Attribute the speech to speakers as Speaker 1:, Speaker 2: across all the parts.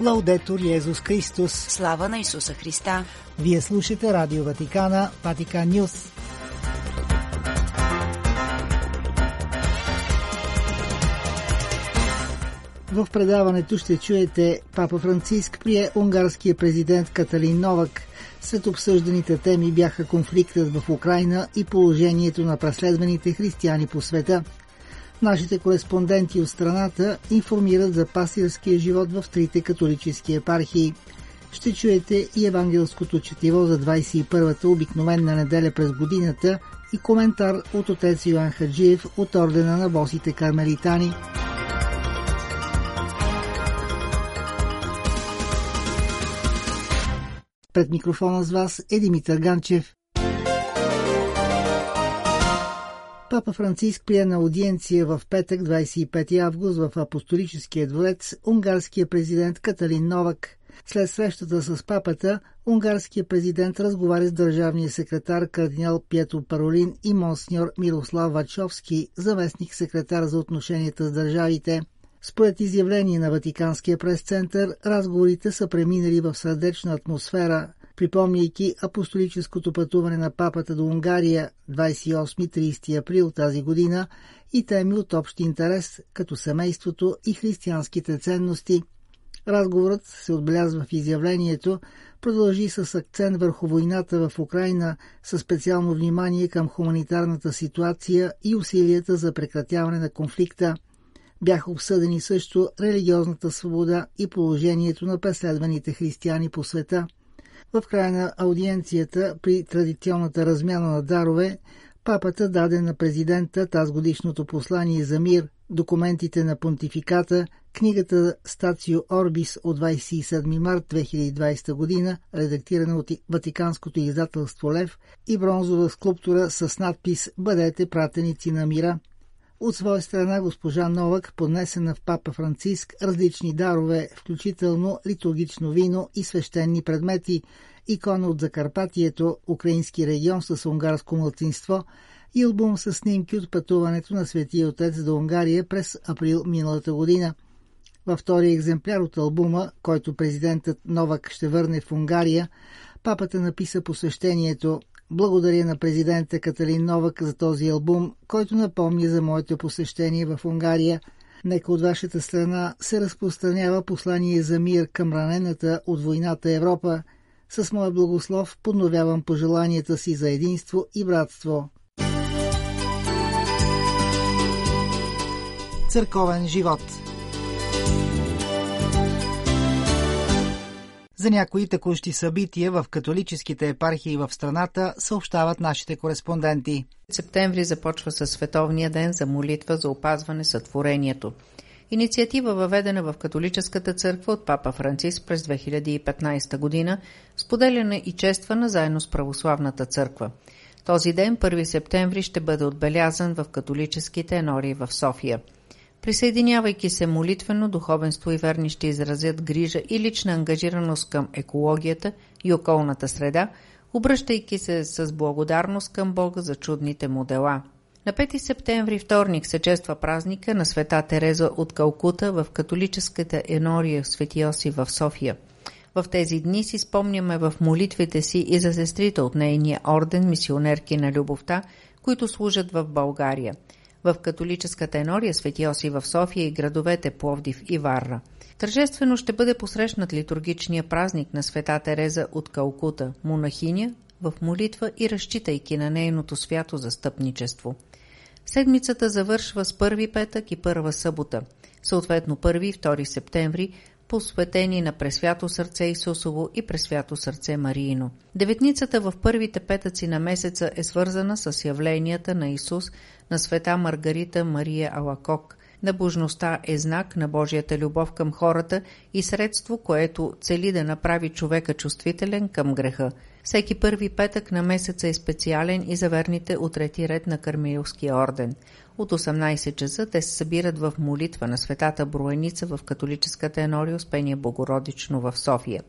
Speaker 1: Лаудетор Йезус Христос.
Speaker 2: Слава на Исуса Христа.
Speaker 1: Вие слушате Радио Ватикана, Ватикан Нюс. В предаването ще чуете Папа Франциск прие унгарския президент Каталин Новак. След обсъжданите теми бяха конфликтът в Украина и положението на преследваните християни по света. Нашите кореспонденти от страната информират за пастирския живот в трите католически епархии. Ще чуете и евангелското четиво за 21-та обикновена неделя през годината и коментар от отец Йоан Хаджиев от ордена на босите кармелитани. Пред микрофона с вас е Димитър Ганчев. Папа Франциск прие на аудиенция в петък 25 август в Апостолическия дворец унгарския президент Каталин Новак. След срещата с папата, унгарският президент разговаря с държавния секретар кардинал Пьетро Паролин и монсньор Мирослав Вачовски, заместник секретар за отношенията с държавите. Според изявление на Ватиканския прес-център, разговорите са преминали в сърдечна атмосфера, припомняйки апостолическото пътуване на папата до Унгария 28-30 април тази година и теми от общ интерес, като семейството и християнските ценности. Разговорът се отбелязва в изявлението, продължи с акцент върху войната в Украина, със специално внимание към хуманитарната ситуация и усилията за прекратяване на конфликта. Бяха обсъдени също религиозната свобода и положението на преследваните християни по света – в края на аудиенцията при традиционната размяна на дарове, папата даде на президента тази годишното послание за мир, документите на понтификата, книгата Стацио Орбис от 27 март 2020 година, редактирана от Ватиканското издателство Лев и бронзова скулптура с надпис «Бъдете пратеници на мира». От своя страна госпожа Новак поднесена в папа Франциск различни дарове, включително литургично вино и свещени предмети, икона от Закарпатието, украински регион с унгарско мълцинство и албум с снимки от пътуването на Светия Отец до Унгария през април миналата година. Във втория екземпляр от албума, който президентът Новак ще върне в Унгария, папата написа посещението благодаря на президента Каталин Новак за този албум, който напомня за моето посещение в Унгария. Нека от вашата страна се разпространява послание за мир към ранената от войната Европа. С моя благослов подновявам пожеланията си за единство и братство. Църковен живот – За някои текущи събития в католическите епархии в страната съобщават нашите кореспонденти.
Speaker 3: Септември започва със Световния ден за молитва за опазване сътворението. Инициатива въведена в католическата църква от папа Франциск през 2015 година, споделяна и чествана заедно с православната църква. Този ден, 1 септември, ще бъде отбелязан в католическите енории в София – Присъединявайки се молитвено, духовенство и верни ще изразят грижа и лична ангажираност към екологията и околната среда, обръщайки се с благодарност към Бога за чудните му дела. На 5 септември, вторник, се чества празника на света Тереза от Калкута в католическата енория Свети Йосиф в София. В тези дни си спомняме в молитвите си и за сестрите от нейния орден, мисионерки на любовта, които служат в България – в католическата енория Свети Оси в София и градовете Пловдив и Варра. Тържествено ще бъде посрещнат литургичния празник на света Тереза от Калкута, монахиня, в молитва и разчитайки на нейното свято застъпничество. Седмицата завършва с първи петък и първа събота, съответно 1 и 2 септември, посветени на Пресвято сърце Исусово и Пресвято сърце Мариино. Деветницата в първите петъци на месеца е свързана с явленията на Исус на света Маргарита Мария Алакок. Набожността е знак на Божията любов към хората и средство, което цели да направи човека чувствителен към греха. Всеки първи петък на месеца е специален и за верните от трети ред на Кармилския орден. От 18 часа те се събират в молитва на светата Броеница в католическата енория Успение Богородично в София.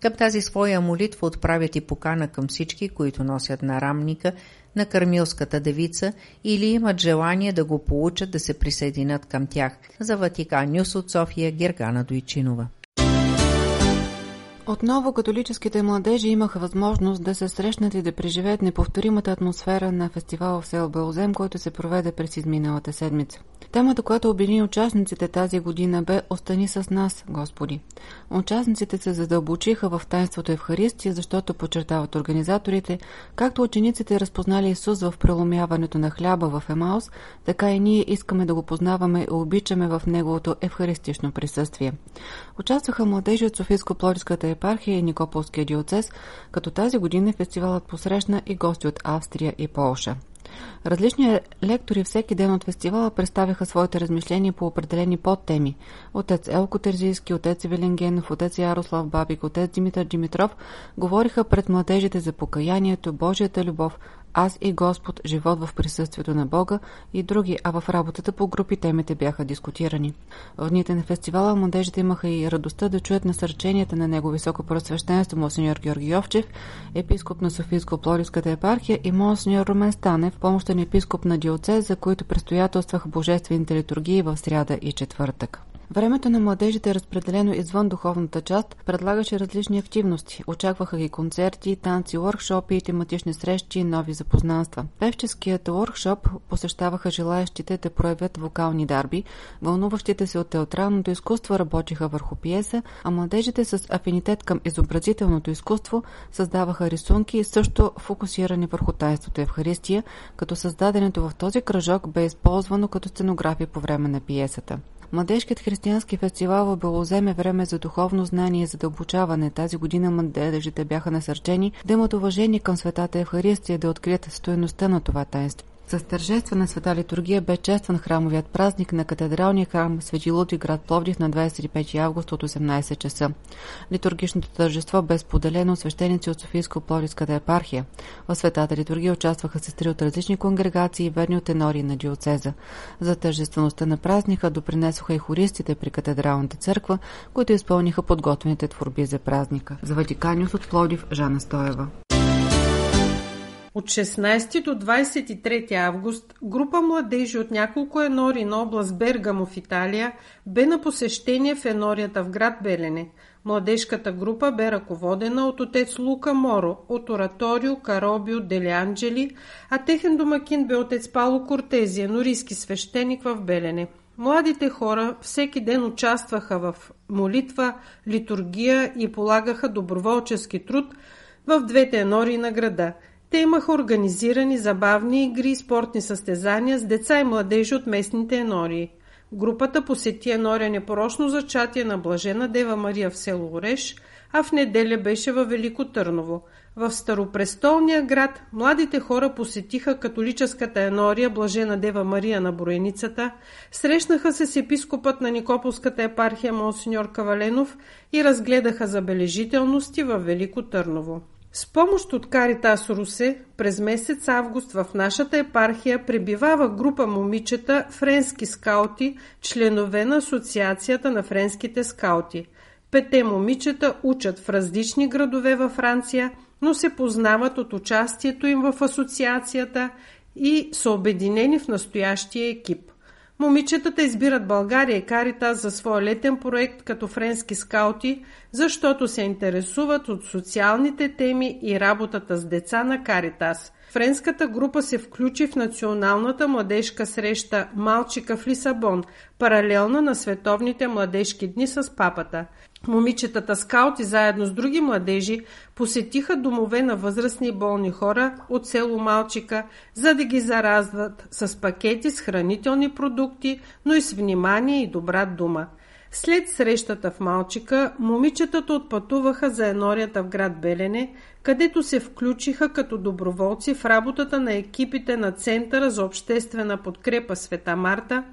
Speaker 3: Към тази своя молитва отправят и покана към всички, които носят нарамника на Кармилската девица или имат желание да го получат да се присъединят към тях. За Ватикан Нюс от София Гергана Дойчинова.
Speaker 4: Отново католическите младежи имаха възможност да се срещнат и да преживеят неповторимата атмосфера на фестивала в село Белозем, който се проведе през изминалата седмица. Темата, която обедини участниците тази година бе «Остани с нас, Господи». Участниците се задълбочиха в тайнството Евхаристия, защото подчертават организаторите, както учениците разпознали Исус в преломяването на хляба в Емаус, така и ние искаме да го познаваме и обичаме в Неговото евхаристично присъствие. Участваха младежи от Софийско-Плодиската епархия и Никополския диоцес, като тази година фестивалът посрещна и гости от Австрия и Полша. Различни лектори всеки ден от фестивала представяха своите размишления по определени подтеми. Отец Елко Терзийски, отец Веленгенов, отец Ярослав Бабик, отец Димитър Димитров говориха пред младежите за покаянието, Божията любов, аз и Господ, живот в присъствието на Бога и други, а в работата по групи темите бяха дискутирани. В дните на фестивала младежите имаха и радостта да чуят насърченията на него високо просвещенство Монсеньор Георги Йовчев, епископ на Софийско-Плориската епархия и Монсеньор Румен Станев, помощен епископ на диоцез, за които предстоятелстваха божествените литургии в сряда и четвъртък. Времето на младежите, разпределено извън духовната част, предлагаше различни активности. Очакваха ги концерти, танци, workshopи, тематични срещи и нови запознанства. Певческият workshop посещаваха желаящите да проявят вокални дарби, вълнуващите се от театралното изкуство работиха върху пиеса, а младежите с афинитет към изобразителното изкуство създаваха рисунки, също фокусирани върху тайството Евхаристия, като създаденето в този кръжок бе използвано като сценография по време на пиесата. Младежкият християнски фестивал в Белозем е време за духовно знание и задълбочаване. Тази година младежите бяха насърчени да имат уважение към светата Евхаристия да открият стоеността на това таинство. С тържествена света литургия бе честван храмовият празник на катедралния храм Свети Луди град Пловдив на 25 август от 18 часа. Литургичното тържество бе споделено от свещеници от Софийско-Пловдивската епархия. В светата литургия участваха сестри от различни конгрегации и верни от тенори на диоцеза. За тържествеността на празника допринесоха и хористите при катедралната църква, които изпълниха подготвените творби за празника. За Ватиканиус от Пловдив Жана Стоева.
Speaker 5: От 16 до 23 август група младежи от няколко енори на област Бергамо в Италия бе на посещение в енорията в град Белене. Младежката група бе ръководена от отец Лука Моро от ораторио Каробио Дели Анджели, а техен домакин бе отец Пало Кортези, енорийски свещеник в Белене. Младите хора всеки ден участваха в молитва, литургия и полагаха доброволчески труд в двете енори на града – те имаха организирани забавни игри и спортни състезания с деца и младежи от местните енории. Групата посети енория непорочно зачатие на Блажена Дева Мария в село Ореш, а в неделя беше във Велико Търново. В Старопрестолния град младите хора посетиха католическата енория Блажена Дева Мария на Броеницата, срещнаха се с епископът на Никополската епархия Монсеньор Каваленов и разгледаха забележителности във Велико Търново. С помощ от Каритас Русе през месец август в нашата епархия пребивава група момичета френски скаути, членове на Асоциацията на френските скаути. Пете момичета учат в различни градове във Франция, но се познават от участието им в асоциацията и са обединени в настоящия екип. Момичетата избират България и Каритас за своя летен проект като френски скаути, защото се интересуват от социалните теми и работата с деца на Каритас. Френската група се включи в националната младежка среща Малчика в Лисабон, паралелна на световните младежки дни с папата. Момичетата скаути заедно с други младежи посетиха домове на възрастни болни хора от село Малчика, за да ги заразват с пакети с хранителни продукти, но и с внимание и добра дума. След срещата в Малчика, момичетата отпътуваха за енорията в град Белене, където се включиха като доброволци в работата на екипите на Центъра за обществена подкрепа Света Марта,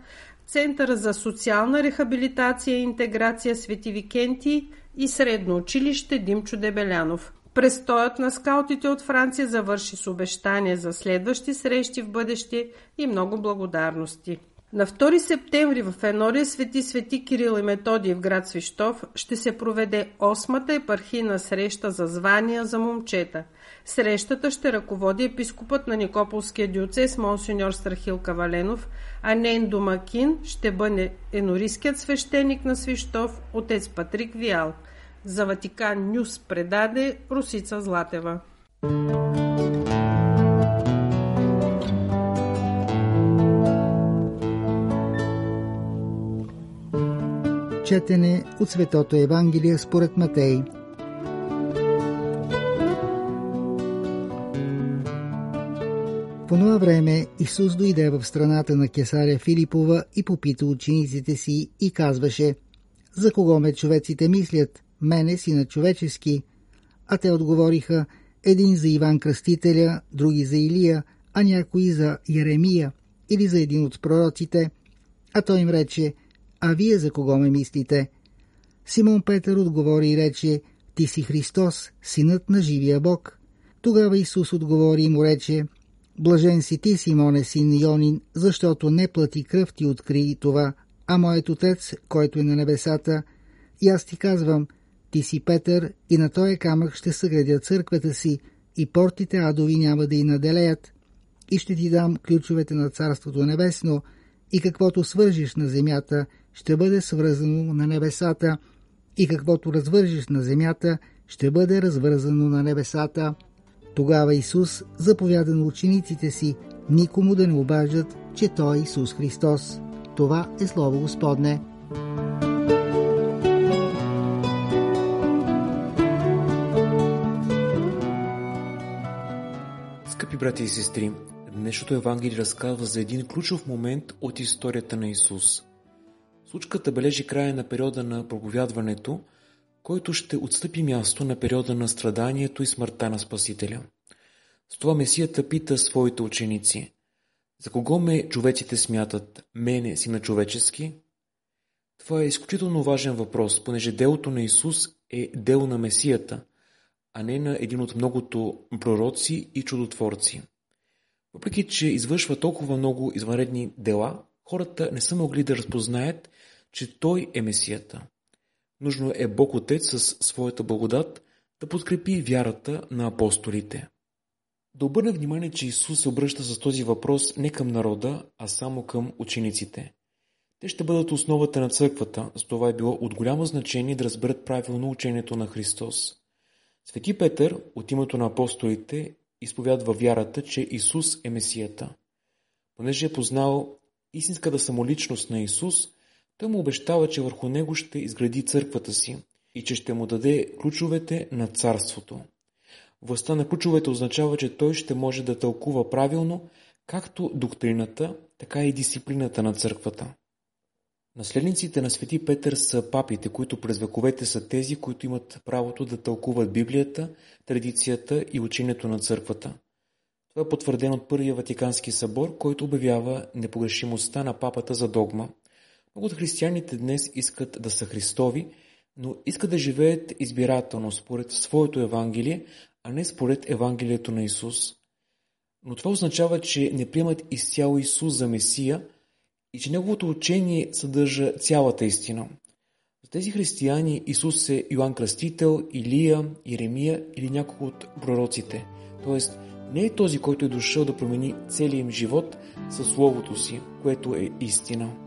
Speaker 5: Центъра за социална рехабилитация и интеграция Свети Викенти и Средно училище Димчо Дебелянов. Престоят на скаутите от Франция завърши с обещания за следващи срещи в бъдеще и много благодарности. На 2 септември в Енория Свети Свети Кирил и Методий в град Свищов ще се проведе 8-та епархийна среща за звания за момчета. Срещата ще ръководи епископът на Никополския диоцес Монсеньор Страхил Каваленов, а нейн домакин ще бъде енорийският свещеник на Свищов, отец Патрик Виал. За Ватикан Нюс предаде Русица Златева.
Speaker 1: Четене от Светото Евангелие според Матей. По това време Исус дойде в страната на Кесаря Филипова и попита учениците си и казваше За кого ме човеците мислят? Мене си на човечески. А те отговориха един за Иван Кръстителя, други за Илия, а някои за Еремия или за един от пророците. А той им рече – а вие за кого ме мислите? Симон Петър отговори и рече, Ти си Христос, синът на живия Бог. Тогава Исус отговори и му рече, Блажен си ти, Симоне, син Йонин, защото не плати кръв ти откри това, а моят Отец, който е на небесата. И аз ти казвам, ти си Петър, и на този камък ще съградя църквата си, и портите адови няма да и наделеят. И ще ти дам ключовете на Царството Небесно, и каквото свържиш на земята, ще бъде свързано на небесата и каквото развържиш на земята, ще бъде развързано на небесата. Тогава Исус заповяда на учениците си никому да не обаждат, че Той е Исус Христос. Това е Слово Господне.
Speaker 6: Скъпи брати и сестри, днешното Евангелие разказва за един ключов момент от историята на Исус – Случката бележи края на периода на проповядването, който ще отстъпи място на периода на страданието и смъртта на Спасителя. С това Месията пита своите ученици За кого ме човеците смятат? Мене си на човечески? Това е изключително важен въпрос, понеже делото на Исус е дело на Месията, а не на един от многото пророци и чудотворци. Въпреки, че извършва толкова много извънредни дела, хората не са могли да разпознаят, че Той е Месията. Нужно е Бог Отец със своята благодат да подкрепи вярата на апостолите. Да обърне внимание, че Исус се обръща с този въпрос не към народа, а само към учениците. Те ще бъдат основата на църквата, с това е било от голямо значение да разберат правилно учението на Христос. Свети Петър, от името на апостолите, изповядва вярата, че Исус е Месията. Понеже е познал истинската самоличност на Исус, той му обещава, че върху него ще изгради църквата си и че ще му даде ключовете на царството. Властта на ключовете означава, че той ще може да тълкува правилно както доктрината, така и дисциплината на църквата. Наследниците на свети Петър са папите, които през вековете са тези, които имат правото да тълкуват Библията, традицията и учението на църквата. Това е потвърдено от Първия Ватикански събор, който обявява непогрешимостта на папата за догма. Много от християните днес искат да са Христови, но искат да живеят избирателно според своето Евангелие, а не според Евангелието на Исус. Но това означава, че не приемат изцяло Исус за Месия и че Неговото учение съдържа цялата истина. За тези християни Исус е Йоанн Кръстител, Илия, Иеремия или някой от пророците. Тоест, не е този, който е дошъл да промени целия им живот със Словото си, което е истина.